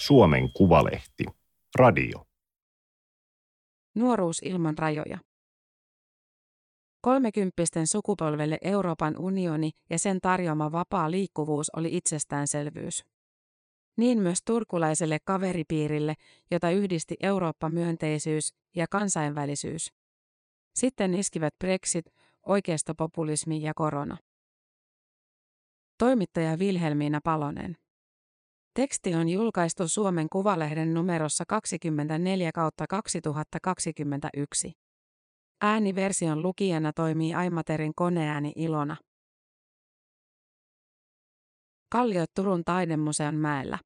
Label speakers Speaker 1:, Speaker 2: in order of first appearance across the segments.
Speaker 1: Suomen Kuvalehti. Radio.
Speaker 2: Nuoruus ilman rajoja. Kolmekymppisten sukupolvelle Euroopan unioni ja sen tarjoama vapaa liikkuvuus oli itsestäänselvyys. Niin myös turkulaiselle kaveripiirille, jota yhdisti Eurooppa-myönteisyys ja kansainvälisyys. Sitten iskivät Brexit, oikeistopopulismi ja korona. Toimittaja Vilhelmiina Palonen. Teksti on julkaistu Suomen Kuvalehden numerossa 24 kautta 2021. Ääniversion lukijana toimii Aimaterin koneääni Ilona. Kalliot Turun taidemuseon mäellä.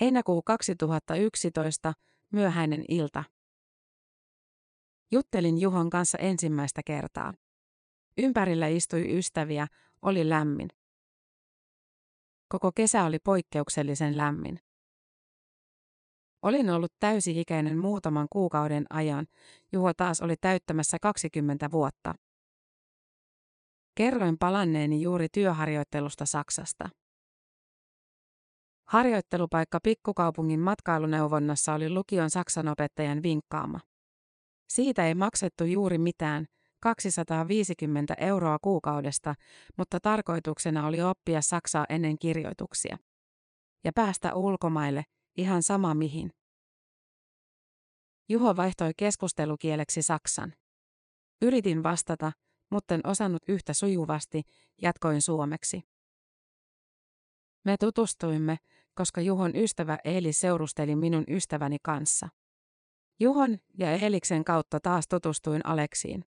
Speaker 2: Heinäkuu 2011, myöhäinen ilta. Juttelin Juhon kanssa ensimmäistä kertaa. Ympärillä istui ystäviä, oli lämmin. Koko kesä oli poikkeuksellisen lämmin. Olin ollut täysi-ikäinen muutaman kuukauden ajan, Juho taas oli täyttämässä 20 vuotta. Kerroin palanneeni juuri työharjoittelusta Saksasta. Harjoittelupaikka pikkukaupungin matkailuneuvonnassa oli lukion saksanopettajan vinkkaama. Siitä ei maksettu juuri mitään, 250 euroa kuukaudesta, mutta tarkoituksena oli oppia saksaa ennen kirjoituksia. Ja päästä ulkomaille, ihan sama mihin. Juho vaihtoi keskustelukieleksi saksan. Yritin vastata, mutta en osannut yhtä sujuvasti, jatkoin suomeksi. Me tutustuimme, koska Juhon ystävä Eeli seurusteli minun ystäväni kanssa. Juhon ja Eeliksen kautta taas tutustuin Aleksiin.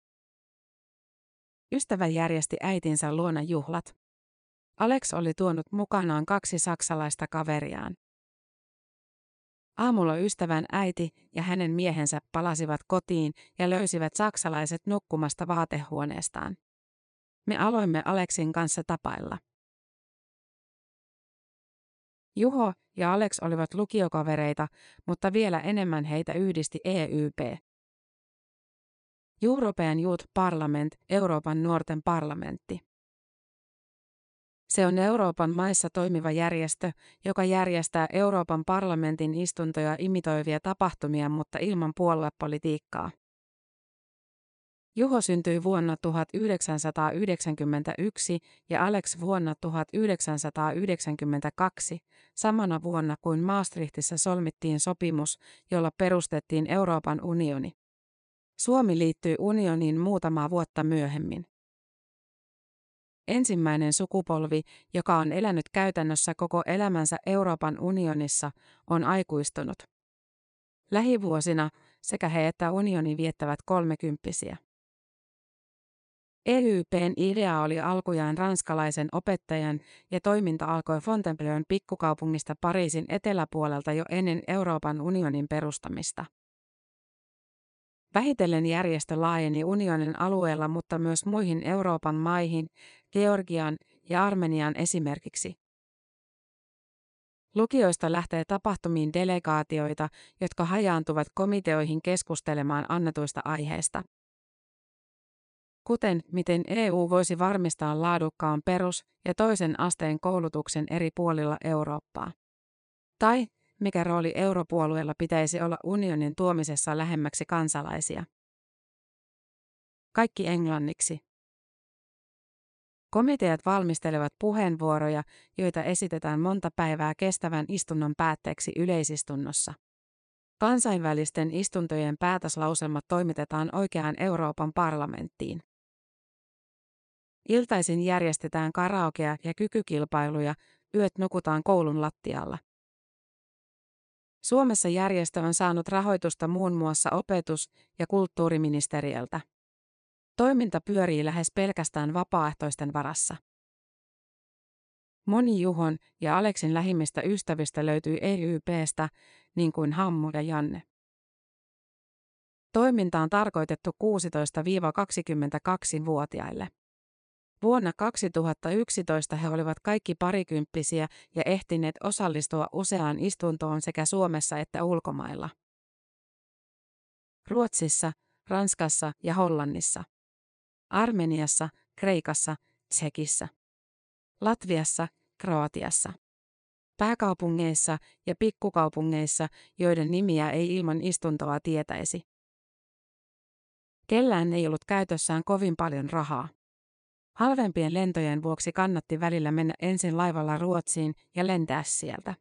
Speaker 2: Ystävä järjesti äitinsä luona juhlat. Alex oli tuonut mukanaan kaksi saksalaista kaveriaan. Aamulla ystävän äiti ja hänen miehensä palasivat kotiin ja löysivät saksalaiset nukkumasta vaatehuoneestaan. Me aloimme Aleksin kanssa tapailla. Juho ja Alex olivat lukiokavereita, mutta vielä enemmän heitä yhdisti EYP. European Youth Parliament, Euroopan nuorten parlamentti. Se on Euroopan maissa toimiva järjestö, joka järjestää Euroopan parlamentin istuntoja imitoivia tapahtumia, mutta ilman puoluepolitiikkaa. Juho syntyi vuonna 1991 ja Alex vuonna 1992, samana vuonna kuin Maastrichtissa solmittiin sopimus, jolla perustettiin Euroopan unioni. Suomi liittyi unioniin muutamaa vuotta myöhemmin. Ensimmäinen sukupolvi, joka on elänyt käytännössä koko elämänsä Euroopan unionissa, on aikuistunut. Lähivuosina sekä he että unioni viettävät kolmekymppisiä. EYPn idea oli alkujaan ranskalaisen opettajan ja toiminta alkoi Fontainebleau'n pikkukaupungista Pariisin eteläpuolelta jo ennen Euroopan unionin perustamista. Vähitellen järjestö laajeni unionin alueella, mutta myös muihin Euroopan maihin, Georgian ja Armenian esimerkiksi. Lukioista lähtee tapahtumiin delegaatioita, jotka hajaantuvat komiteoihin keskustelemaan annetuista aiheista. Kuten miten EU voisi varmistaa laadukkaan perus- ja toisen asteen koulutuksen eri puolilla Eurooppaa. Tai mikä rooli europuolueella pitäisi olla unionin tuomisessa lähemmäksi kansalaisia. Kaikki englanniksi. Komiteat valmistelevat puheenvuoroja, joita esitetään monta päivää kestävän istunnon päätteeksi yleisistunnossa. Kansainvälisten istuntojen päätöslauselmat toimitetaan oikeaan Euroopan parlamenttiin. Iltaisin järjestetään karaokea ja kykykilpailuja, yöt nukutaan koulun lattialla. Suomessa järjestö on saanut rahoitusta muun muassa opetus- ja kulttuuriministeriöltä. Toiminta pyörii lähes pelkästään vapaaehtoisten varassa. Moni Juhon ja Aleksin lähimmistä ystävistä löytyy EYPstä, niin kuin Hammu ja Janne. Toiminta on tarkoitettu 16-22-vuotiaille. Vuonna 2011 he olivat kaikki parikymppisiä ja ehtineet osallistua useaan istuntoon sekä Suomessa että ulkomailla. Ruotsissa, Ranskassa ja Hollannissa. Armeniassa, Kreikassa, Tsekissä. Latviassa, Kroatiassa. pääkaupungeissa ja pikkukaupungeissa, joiden nimiä ei ilman istuntoa tietäisi. Kellään ei ollut käytössään kovin paljon rahaa. Halvempien lentojen vuoksi kannatti välillä mennä ensin laivalla Ruotsiin ja lentää sieltä.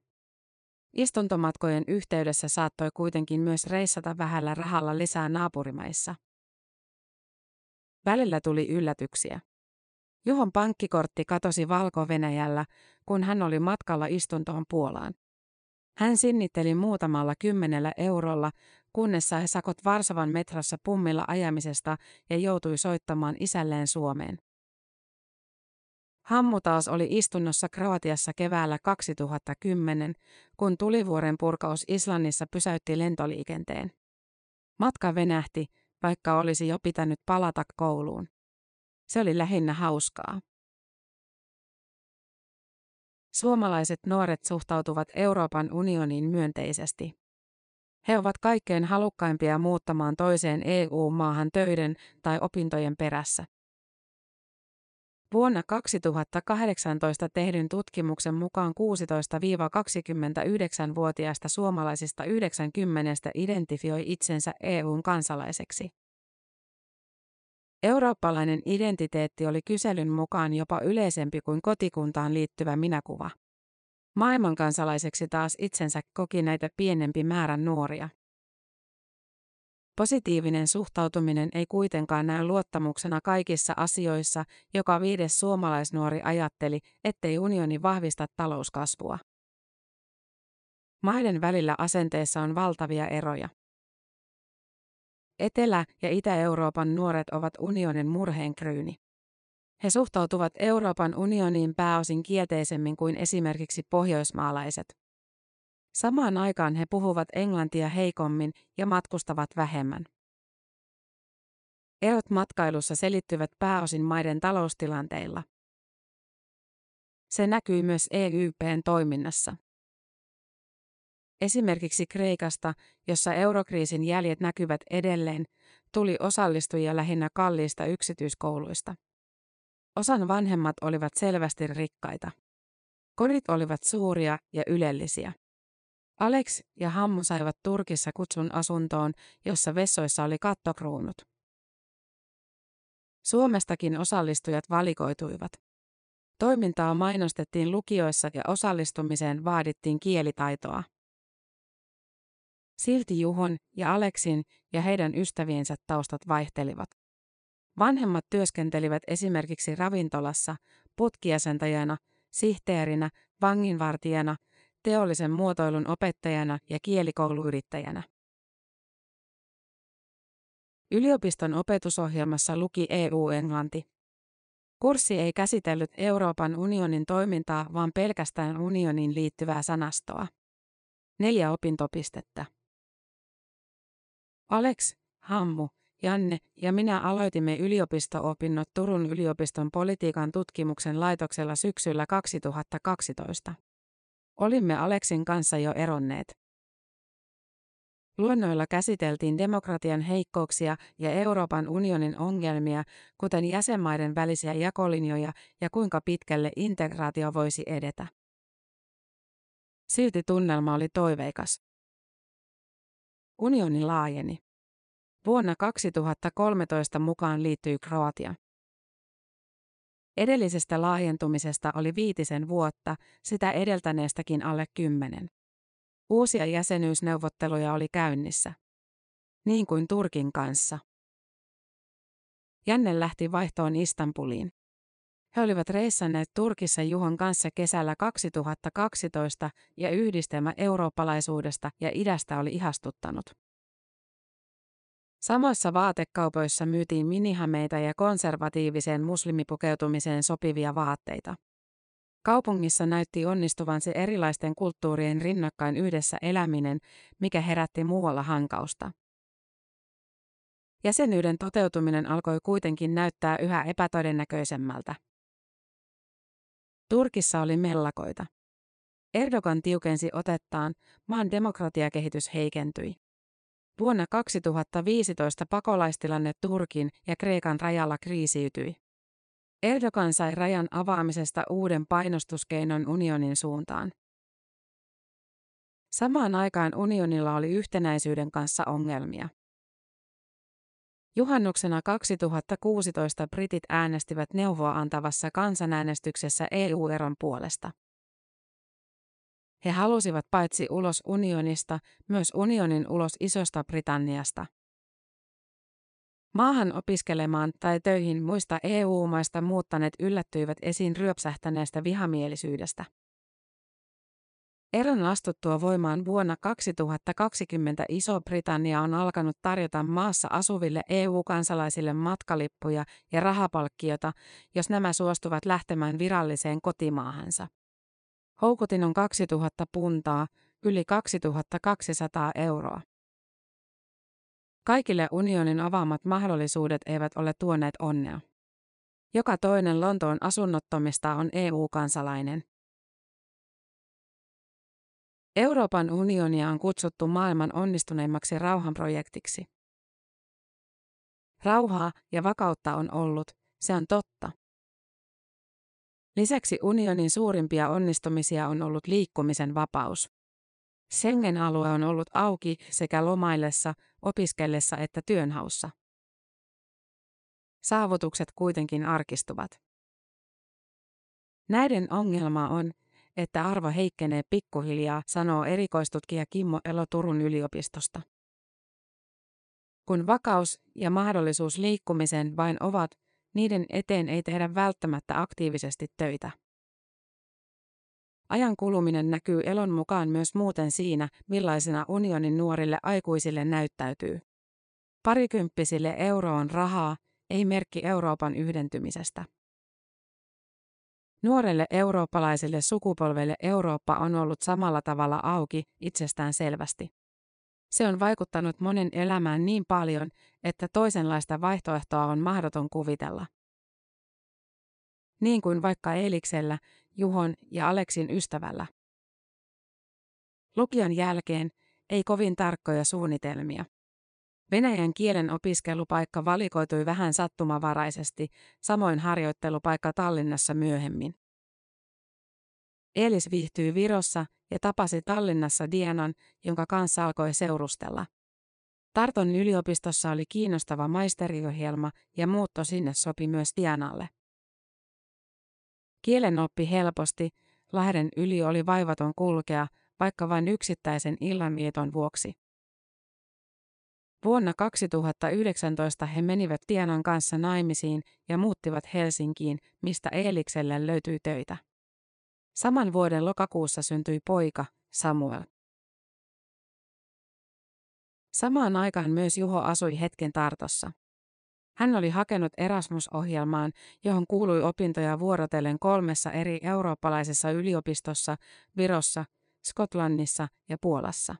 Speaker 2: Istuntomatkojen yhteydessä saattoi kuitenkin myös reissata vähällä rahalla lisää naapurimaissa. Välillä tuli yllätyksiä. Juhon pankkikortti katosi Valko-Venäjällä, kun hän oli matkalla istuntoon Puolaan. Hän sinnitteli muutamalla kymmenellä eurolla, kunnes sai sakot Varsavan metrossa pummilla ajamisesta ja joutui soittamaan isälleen Suomeen. Hammu taas oli istunnossa Kroatiassa keväällä 2010, kun tulivuoren purkaus Islannissa pysäytti lentoliikenteen. Matka venähti, vaikka olisi jo pitänyt palata kouluun. Se oli lähinnä hauskaa. Suomalaiset nuoret suhtautuvat Euroopan unioniin myönteisesti. He ovat kaikkein halukkaimpia muuttamaan toiseen EU-maahan töiden tai opintojen perässä. Vuonna 2018 tehdyn tutkimuksen mukaan 16-29-vuotiaista suomalaisista 90 identifioi itsensä EUn kansalaiseksi. Eurooppalainen identiteetti oli kyselyn mukaan jopa yleisempi kuin kotikuntaan liittyvä minäkuva. Maailmankansalaiseksi taas itsensä koki näitä pienempi määrä nuoria. Positiivinen suhtautuminen ei kuitenkaan näy luottamuksena kaikissa asioissa, joka viides suomalaisnuori ajatteli, ettei unioni vahvista talouskasvua. Maiden välillä asenteessa on valtavia eroja. Etelä- ja Itä-Euroopan nuoret ovat unionin murheenkryyni. He suhtautuvat Euroopan unioniin pääosin kielteisemmin kuin esimerkiksi pohjoismaalaiset. Samaan aikaan he puhuvat englantia heikommin ja matkustavat vähemmän. Erot matkailussa selittyvät pääosin maiden taloustilanteilla. Se näkyy myös EYPn toiminnassa. Esimerkiksi Kreikasta, jossa eurokriisin jäljet näkyvät edelleen, tuli osallistujia lähinnä kalliista yksityiskouluista. Osan vanhemmat olivat selvästi rikkaita. Kodit olivat suuria ja ylellisiä. Alex ja Hammu saivat Turkissa kutsun asuntoon, jossa vessoissa oli kattokruunut. Suomestakin osallistujat valikoituivat. Toimintaa mainostettiin lukioissa ja osallistumiseen vaadittiin kielitaitoa. Silti Juhon ja Aleksin ja heidän ystäviensä taustat vaihtelivat. Vanhemmat työskentelivät esimerkiksi ravintolassa, putkiasentajana, sihteerinä, vanginvartijana, teollisen muotoilun opettajana ja kielikouluyrittäjänä. Yliopiston opetusohjelmassa luki EU-englanti. Kurssi ei käsitellyt Euroopan unionin toimintaa, vaan pelkästään unioniin liittyvää sanastoa. Neljä opintopistettä. Alex, Hammu, Janne ja minä aloitimme yliopisto-opinnot Turun yliopiston politiikan tutkimuksen laitoksella syksyllä 2012. Olimme Aleksin kanssa jo eronneet. Luennoilla käsiteltiin demokratian heikkouksia ja Euroopan unionin ongelmia, kuten jäsenmaiden välisiä jakolinjoja ja kuinka pitkälle integraatio voisi edetä. Silti tunnelma oli toiveikas. Unioni laajeni. Vuonna 2013 mukaan liittyi Kroatia. Edellisestä laajentumisesta oli viitisen vuotta, sitä edeltäneestäkin alle kymmenen. Uusia jäsenyysneuvotteluja oli käynnissä. Niin kuin Turkin kanssa. Janne lähti vaihtoon Istanbuliin. He olivat reissanneet Turkissa Juhon kanssa kesällä 2012 ja yhdistelmä eurooppalaisuudesta ja idästä oli ihastuttanut. Samoissa vaatekaupoissa myytiin minihameita ja konservatiiviseen muslimipukeutumiseen sopivia vaatteita. Kaupungissa näytti onnistuvan se erilaisten kulttuurien rinnakkain yhdessä eläminen, mikä herätti muualla hankausta. Jäsenyyden toteutuminen alkoi kuitenkin näyttää yhä epätodennäköisemmältä. Turkissa oli mellakoita. Erdogan tiukensi otettaan, maan demokratiakehitys heikentyi. Vuonna 2015 pakolaistilanne Turkin ja Kreikan rajalla kriisiytyi. Erdogan sai rajan avaamisesta uuden painostuskeinon unionin suuntaan. Samaan aikaan unionilla oli yhtenäisyyden kanssa ongelmia. Juhannuksena 2016 britit äänestivät neuvoa antavassa kansanäänestyksessä EU-eron puolesta. He halusivat paitsi ulos unionista, myös unionin ulos Isosta Britanniasta. Maahan opiskelemaan tai töihin muista EU-maista muuttaneet yllättyivät esiin ryöpsähtäneestä vihamielisyydestä. Eron astuttua voimaan vuonna 2020 Iso-Britannia on alkanut tarjota maassa asuville EU-kansalaisille matkalippuja ja rahapalkkiota, jos nämä suostuvat lähtemään viralliseen kotimaahansa. Houkutin on 2000 puntaa, yli 2200 euroa. Kaikille unionin avaamat mahdollisuudet eivät ole tuoneet onnea. Joka toinen Lontoon asunnottomista on EU-kansalainen. Euroopan unionia on kutsuttu maailman onnistuneimmaksi rauhanprojektiksi. Rauhaa ja vakautta on ollut, se on totta. Lisäksi unionin suurimpia onnistumisia on ollut liikkumisen vapaus. Schengen-alue on ollut auki sekä lomaillessa, opiskellessa että työnhaussa. Saavutukset kuitenkin arkistuvat. Näiden ongelma on, että arvo heikkenee pikkuhiljaa, sanoo erikoistutkija Kimmo Elo Turun yliopistosta. Kun vakaus ja mahdollisuus liikkumiseen vain ovat, niiden eteen ei tehdä välttämättä aktiivisesti töitä. Ajan kuluminen näkyy Elon mukaan myös muuten siinä, millaisena unionin nuorille aikuisille näyttäytyy. Parikymppisille euro on rahaa, ei merkki Euroopan yhdentymisestä. Nuorelle eurooppalaiselle sukupolvelle Eurooppa on ollut samalla tavalla auki itsestään selvästi. Se on vaikuttanut monen elämään niin paljon, että toisenlaista vaihtoehtoa on mahdoton kuvitella. Niin kuin vaikka Eliksellä, Juhon ja Aleksin ystävällä. Lukion jälkeen ei kovin tarkkoja suunnitelmia. Venäjän kielen opiskelupaikka valikoitui vähän sattumavaraisesti, samoin harjoittelupaikka Tallinnassa myöhemmin. Elis viihtyi Virossa ja tapasi Tallinnassa Dianan, jonka kanssa alkoi seurustella. Tarton yliopistossa oli kiinnostava maisteriohjelma ja muutto sinne sopi myös Dianalle. Kielen oppi helposti, Lahden yli oli vaivaton kulkea, vaikka vain yksittäisen illanvieton vuoksi. Vuonna 2019 he menivät Tianan kanssa naimisiin ja muuttivat Helsinkiin, mistä Eelikselle löytyi töitä. Saman vuoden lokakuussa syntyi poika, Samuel. Samaan aikaan myös Juho asui hetken Tartossa. Hän oli hakenut Erasmus-ohjelmaan, johon kuului opintoja vuorotellen kolmessa eri eurooppalaisessa yliopistossa, Virossa, Skotlannissa ja Puolassa.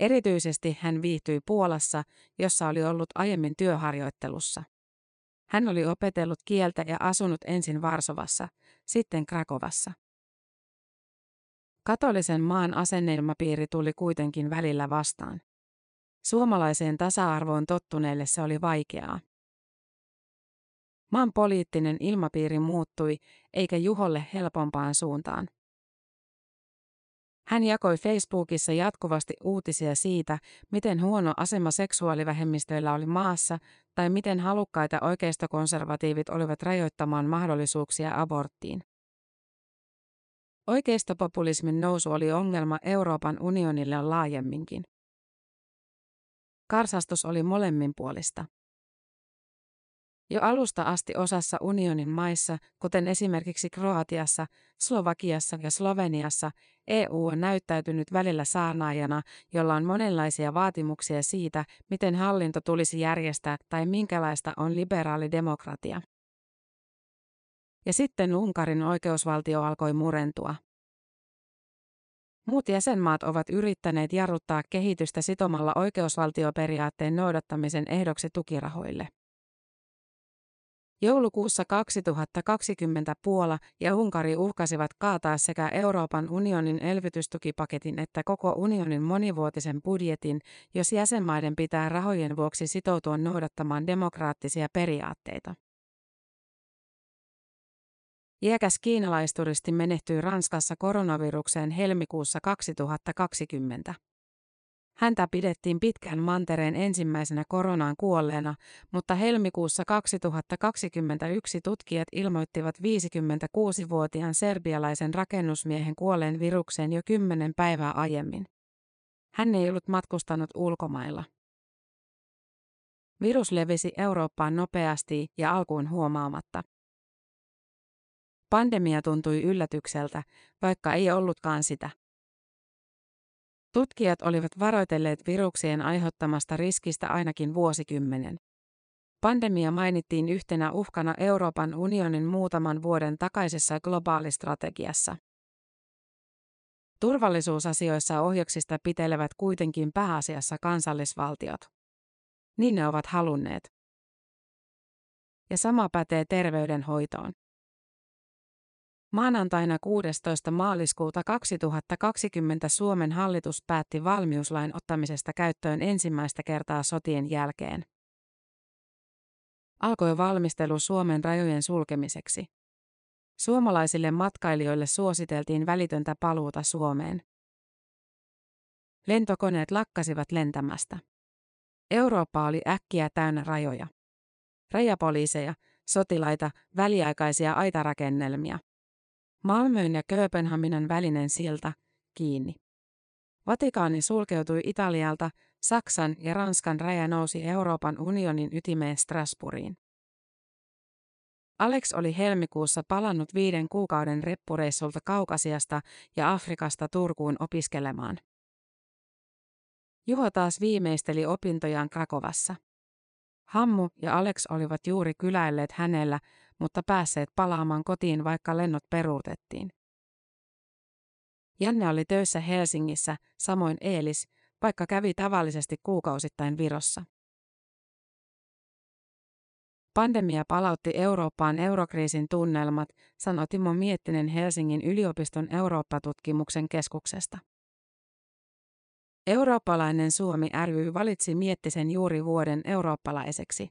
Speaker 2: Erityisesti hän viihtyi Puolassa, jossa oli ollut aiemmin työharjoittelussa. Hän oli opetellut kieltä ja asunut ensin Varsovassa, sitten Krakovassa. Katolisen maan asenneilmapiiri tuli kuitenkin välillä vastaan. Suomalaiseen tasa-arvoon tottuneelle se oli vaikeaa. Maan poliittinen ilmapiiri muuttui, eikä Juholle helpompaan suuntaan. Hän jakoi Facebookissa jatkuvasti uutisia siitä, miten huono asema seksuaalivähemmistöillä oli maassa tai miten halukkaita oikeistokonservatiivit olivat rajoittamaan mahdollisuuksia aborttiin. Oikeistopopulismin nousu oli ongelma Euroopan unionille laajemminkin. Karsastus oli molemminpuolista. Jo alusta asti osassa unionin maissa, kuten esimerkiksi Kroatiassa, Slovakiassa ja Sloveniassa, EU on näyttäytynyt välillä saarnaajana, jolla on monenlaisia vaatimuksia siitä, miten hallinto tulisi järjestää tai minkälaista on liberaali demokratia. Ja sitten Unkarin oikeusvaltio alkoi murentua. Muut jäsenmaat ovat yrittäneet jarruttaa kehitystä sitomalla oikeusvaltioperiaatteen noudattamisen ehdoksi tukirahoille. Joulukuussa 2020 Puola ja Unkari uhkasivat kaataa sekä Euroopan unionin elvytystukipaketin että koko unionin monivuotisen budjetin, jos jäsenmaiden pitää rahojen vuoksi sitoutua noudattamaan demokraattisia periaatteita. Iäkäs kiinalaisturisti menehtyi Ranskassa koronavirukseen helmikuussa 2020. Häntä pidettiin pitkän mantereen ensimmäisenä koronaan kuolleena, mutta helmikuussa 2021 tutkijat ilmoittivat 56-vuotiaan serbialaisen rakennusmiehen kuolleen virukseen jo kymmenen päivää aiemmin. Hän ei ollut matkustanut ulkomailla. Virus levisi Eurooppaan nopeasti ja alkuun huomaamatta. Pandemia tuntui yllätykseltä, vaikka ei ollutkaan sitä. Tutkijat olivat varoitelleet viruksien aiheuttamasta riskistä ainakin vuosikymmenen. Pandemia mainittiin yhtenä uhkana Euroopan unionin muutaman vuoden takaisessa globaalistrategiassa. Turvallisuusasioissa ohjaksista pitelevät kuitenkin pääasiassa kansallisvaltiot. Niin ne ovat halunneet. Ja sama pätee terveydenhoitoon. Maanantaina 16. maaliskuuta 2020 Suomen hallitus päätti valmiuslain ottamisesta käyttöön ensimmäistä kertaa sotien jälkeen. Alkoi valmistelu Suomen rajojen sulkemiseksi. Suomalaisille matkailijoille suositeltiin välitöntä paluuta Suomeen. Lentokoneet lakkasivat lentämästä. Eurooppa oli äkkiä täynnä rajoja. Rajapoliiseja, sotilaita, väliaikaisia aitarakennelmia. Malmöön ja Kööpenhaminan välinen silta, kiinni. Vatikaani sulkeutui Italialta, Saksan ja Ranskan raja nousi Euroopan unionin ytimeen Strasbourgiin. Alex oli helmikuussa palannut viiden kuukauden reppureissulta Kaukasiasta ja Afrikasta Turkuun opiskelemaan. Juho taas viimeisteli opintojaan Krakovassa. Hammu ja Alex olivat juuri kyläilleet hänellä, mutta päässeet palaamaan kotiin vaikka lennot peruutettiin. Janne oli töissä Helsingissä, samoin Eelis, vaikka kävi tavallisesti kuukausittain Virossa. Pandemia palautti Eurooppaan eurokriisin tunnelmat, sanoi Timo Miettinen Helsingin yliopiston Eurooppa-tutkimuksen keskuksesta. Eurooppalainen Suomi ry valitsi Miettisen juuri vuoden eurooppalaiseksi.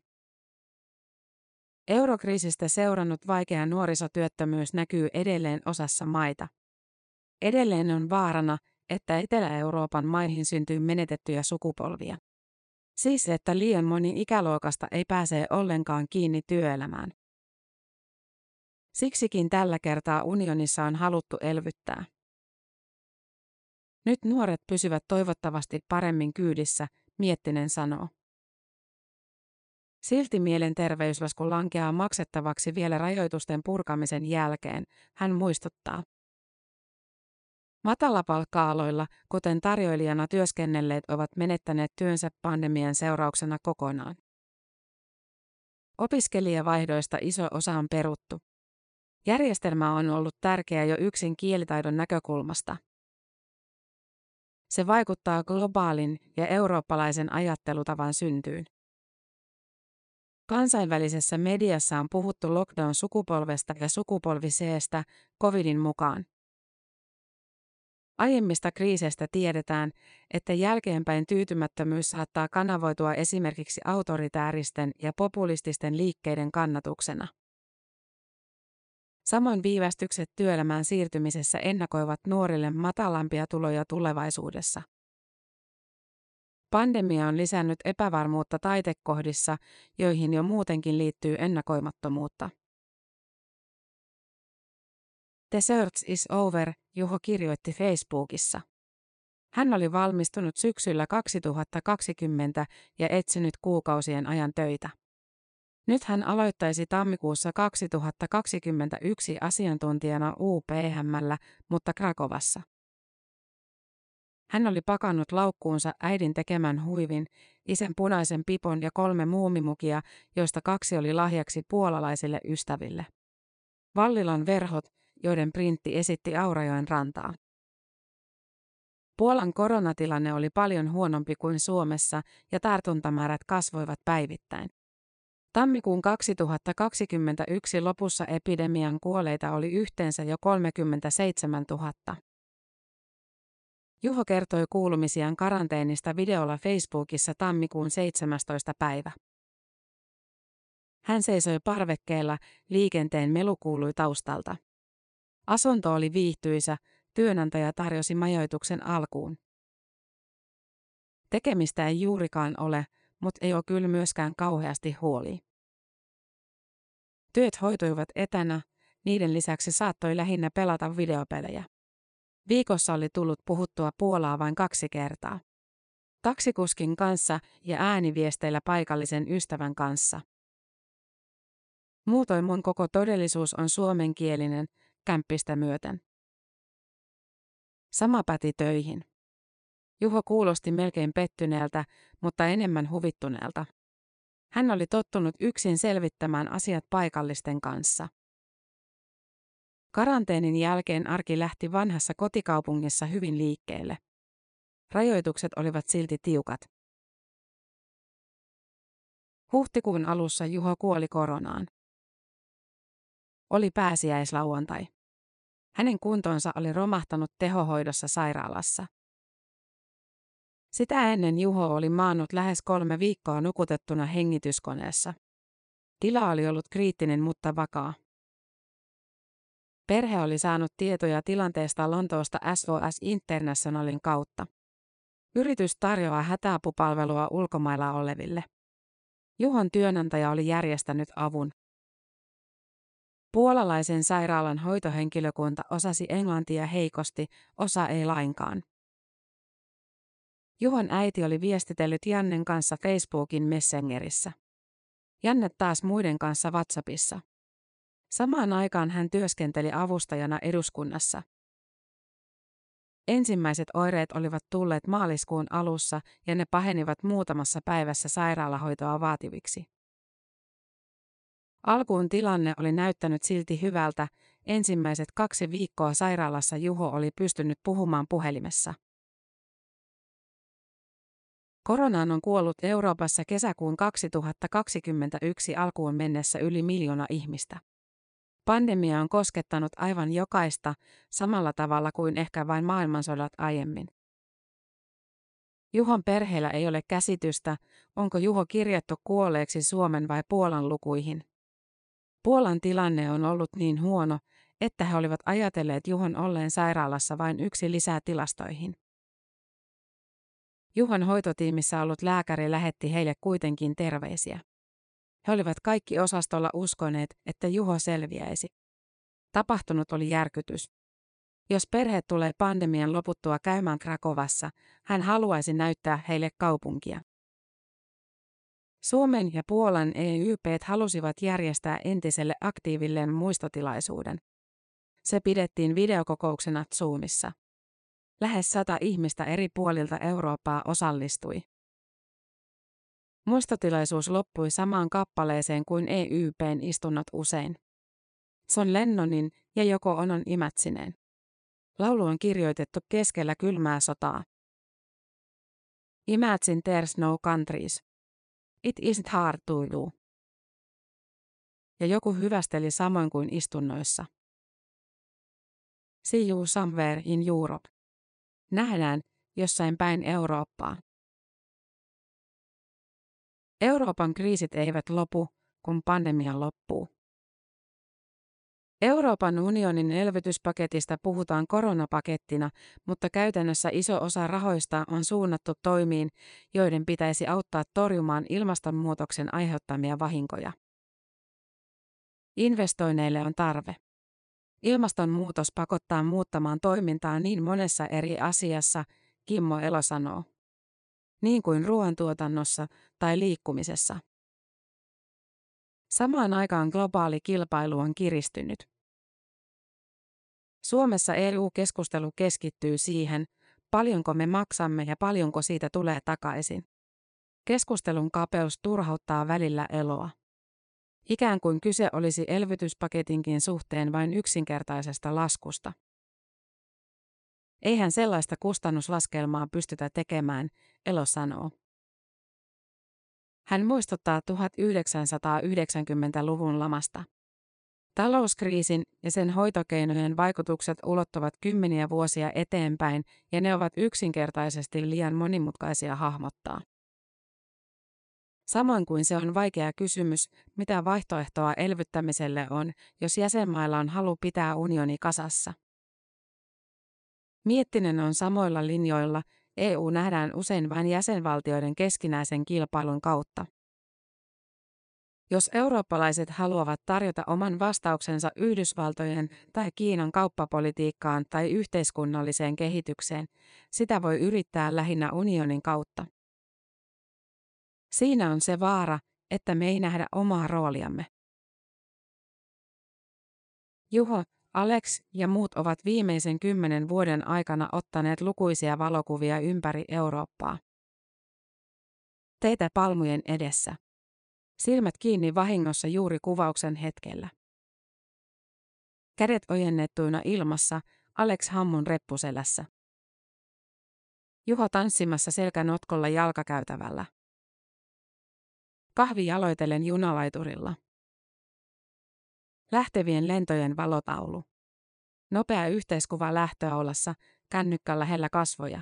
Speaker 2: Eurokriisistä seurannut vaikea nuorisotyöttömyys näkyy edelleen osassa maita. Edelleen on vaarana, että Etelä-Euroopan maihin syntyy menetettyjä sukupolvia. Siis että liian moni ikäluokasta ei pääse ollenkaan kiinni työelämään. Siksikin tällä kertaa unionissa on haluttu elvyttää. Nyt nuoret pysyvät toivottavasti paremmin kyydissä, Miettinen sanoo. Silti mielenterveyslasku lankeaa maksettavaksi vielä rajoitusten purkamisen jälkeen, hän muistuttaa. Matalapalkka-aloilla, kuten tarjoilijana työskennelleet, ovat menettäneet työnsä pandemian seurauksena kokonaan. Opiskelijavaihdoista iso osa on peruttu. Järjestelmä on ollut tärkeä jo yksin kielitaidon näkökulmasta. Se vaikuttaa globaalin ja eurooppalaisen ajattelutavan syntyyn. Kansainvälisessä mediassa on puhuttu lockdown-sukupolvesta ja sukupolviseestä covidin mukaan. Aiemmista kriiseistä tiedetään, että jälkeenpäin tyytymättömyys saattaa kanavoitua esimerkiksi autoritääristen ja populististen liikkeiden kannatuksena. Samoin viivästykset työelämään siirtymisessä ennakoivat nuorille matalampia tuloja tulevaisuudessa. Pandemia on lisännyt epävarmuutta taitekohdissa, joihin jo muutenkin liittyy ennakoimattomuutta. The search is over, Juho kirjoitti Facebookissa. Hän oli valmistunut syksyllä 2020 ja etsinyt kuukausien ajan töitä. Nyt hän aloittaisi tammikuussa 2021 asiantuntijana UPMllä, mutta Krakovassa. Hän oli pakannut laukkuunsa äidin tekemän huivin, isän punaisen pipon ja kolme muumimukia, joista kaksi oli lahjaksi puolalaisille ystäville. Vallilan verhot, joiden printti esitti Aurajoen rantaa. Puolan koronatilanne oli paljon huonompi kuin Suomessa ja tartuntamäärät kasvoivat päivittäin. Tammikuun 2021 lopussa epidemian kuoleita oli yhteensä jo 37 000. Juho kertoi kuulumisiaan karanteenista videolla Facebookissa tammikuun 17. päivä. Hän seisoi parvekkeella, liikenteen melu kuului taustalta. Asunto oli viihtyisä, työnantaja tarjosi majoituksen alkuun. Tekemistä ei juurikaan ole, mutta ei ole kyllä myöskään kauheasti huoli. Työt hoituivat etänä, niiden lisäksi saattoi lähinnä pelata videopelejä. Viikossa oli tullut puhuttua Puolaa vain kaksi kertaa. Taksikuskin kanssa ja ääniviesteillä paikallisen ystävän kanssa. Muutoin mun koko todellisuus on suomenkielinen, kämppistä myöten. Sama päti töihin. Juho kuulosti melkein pettyneeltä, mutta enemmän huvittuneelta. Hän oli tottunut yksin selvittämään asiat paikallisten kanssa. Karanteenin jälkeen arki lähti vanhassa kotikaupungissa hyvin liikkeelle. Rajoitukset olivat silti tiukat. Huhtikuun alussa Juho kuoli koronaan. Oli pääsiäislauantai. Hänen kuntonsa oli romahtanut tehohoidossa sairaalassa. Sitä ennen Juho oli maannut lähes kolme viikkoa nukutettuna hengityskoneessa. Tila oli ollut kriittinen mutta vakaa. Perhe oli saanut tietoja tilanteesta Lontoosta SOS Internationalin kautta. Yritys tarjoaa hätäapupalvelua ulkomailla oleville. Juhon työnantaja oli järjestänyt avun. Puolalaisen sairaalan hoitohenkilökunta osasi englantia heikosti, osa ei lainkaan. Juhon äiti oli viestitellyt Jannen kanssa Facebookin Messengerissä. Janne taas muiden kanssa WhatsAppissa. Samaan aikaan hän työskenteli avustajana eduskunnassa. Ensimmäiset oireet olivat tulleet maaliskuun alussa ja ne pahenivat muutamassa päivässä sairaalahoitoa vaativiksi. Alkuun tilanne oli näyttänyt silti hyvältä, ensimmäiset kaksi viikkoa sairaalassa Juho oli pystynyt puhumaan puhelimessa. Koronaan on kuollut Euroopassa kesäkuun 2021 alkuun mennessä yli miljoona ihmistä. Pandemia on koskettanut aivan jokaista, samalla tavalla kuin ehkä vain maailmansodat aiemmin. Juhon perheellä ei ole käsitystä, onko Juho kirjattu kuolleeksi Suomen vai Puolan lukuihin. Puolan tilanne on ollut niin huono, että he olivat ajatelleet Juhon olleen sairaalassa vain yksi lisää tilastoihin. Juhon hoitotiimissä ollut lääkäri lähetti heille kuitenkin terveisiä. He olivat kaikki osastolla uskoneet, että Juho selviäisi. Tapahtunut oli järkytys. Jos perhe tulee pandemian loputtua käymään Krakovassa, hän haluaisi näyttää heille kaupunkia. Suomen ja Puolan EYP halusivat järjestää entiselle aktiivilleen muistotilaisuuden. Se pidettiin videokokouksena Zoomissa. Lähes sata ihmistä eri puolilta Eurooppaa osallistui. Muistotilaisuus loppui samaan kappaleeseen kuin EYPn istunnot usein. Son Lennonin ja Joko Onon imätsineen. Laulu on kirjoitettu keskellä kylmää sotaa. Imagine there's no countries. It isn't hard to do. Ja joku hyvästeli samoin kuin istunnoissa. See you somewhere in Europe. Nähdään jossain päin Eurooppaa. Euroopan kriisit eivät lopu, kun pandemia loppuu. Euroopan unionin elvytyspaketista puhutaan koronapakettina, mutta käytännössä iso osa rahoista on suunnattu toimiin, joiden pitäisi auttaa torjumaan ilmastonmuutoksen aiheuttamia vahinkoja. Investoinneille on tarve. Ilmastonmuutos pakottaa muuttamaan toimintaa niin monessa eri asiassa, Kimmo Elo sanoo. Niin kuin ruoantuotannossa tai liikkumisessa. Samaan aikaan globaali kilpailu on kiristynyt. Suomessa EU-keskustelu keskittyy siihen, paljonko me maksamme ja paljonko siitä tulee takaisin. Keskustelun kapeus turhauttaa välillä eloa. Ikään kuin kyse olisi elvytyspaketinkin suhteen vain yksinkertaisesta laskusta. Eihän sellaista kustannuslaskelmaa pystytä tekemään, Elo sanoo. Hän muistuttaa 1990-luvun lamasta. Talouskriisin ja sen hoitokeinojen vaikutukset ulottuvat kymmeniä vuosia eteenpäin ja ne ovat yksinkertaisesti liian monimutkaisia hahmottaa. Samoin kuin se on vaikea kysymys, mitä vaihtoehtoa elvyttämiselle on, jos jäsenmailla on halu pitää unioni kasassa. Miettinen on samoilla linjoilla, EU nähdään usein vain jäsenvaltioiden keskinäisen kilpailun kautta. Jos eurooppalaiset haluavat tarjota oman vastauksensa Yhdysvaltojen tai Kiinan kauppapolitiikkaan tai yhteiskunnalliseen kehitykseen, sitä voi yrittää lähinnä unionin kautta. Siinä on se vaara, että me ei nähdä omaa rooliamme. Juho, Alex ja muut ovat viimeisen kymmenen vuoden aikana ottaneet lukuisia valokuvia ympäri Eurooppaa. Teitä palmujen edessä. Silmät kiinni vahingossa juuri kuvauksen hetkellä. Kädet ojennettuina ilmassa, Alex Hammun reppuselässä. Juho tanssimassa selkänotkolla jalkakäytävällä. Kahvi jaloitellen junalaiturilla. Lähtevien lentojen valotaulu. Nopea yhteiskuva lähtöaulassa, kännykkä lähellä kasvoja.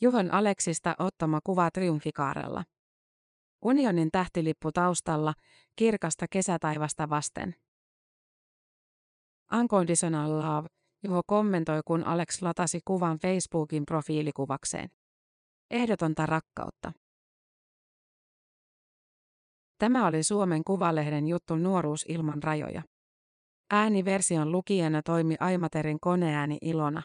Speaker 2: Juhon Aleksista ottama kuva triumfikaarella. Unionin tähtilippu taustalla, kirkasta kesätaivasta vasten. Unconditional love, Juho kommentoi, kun Alex latasi kuvan Facebookin profiilikuvakseen. Ehdotonta rakkautta. Tämä oli Suomen Kuvalehden juttu Nuoruus ilman rajoja. Ääniversion lukijana toimi Aimaterin koneääni Ilona.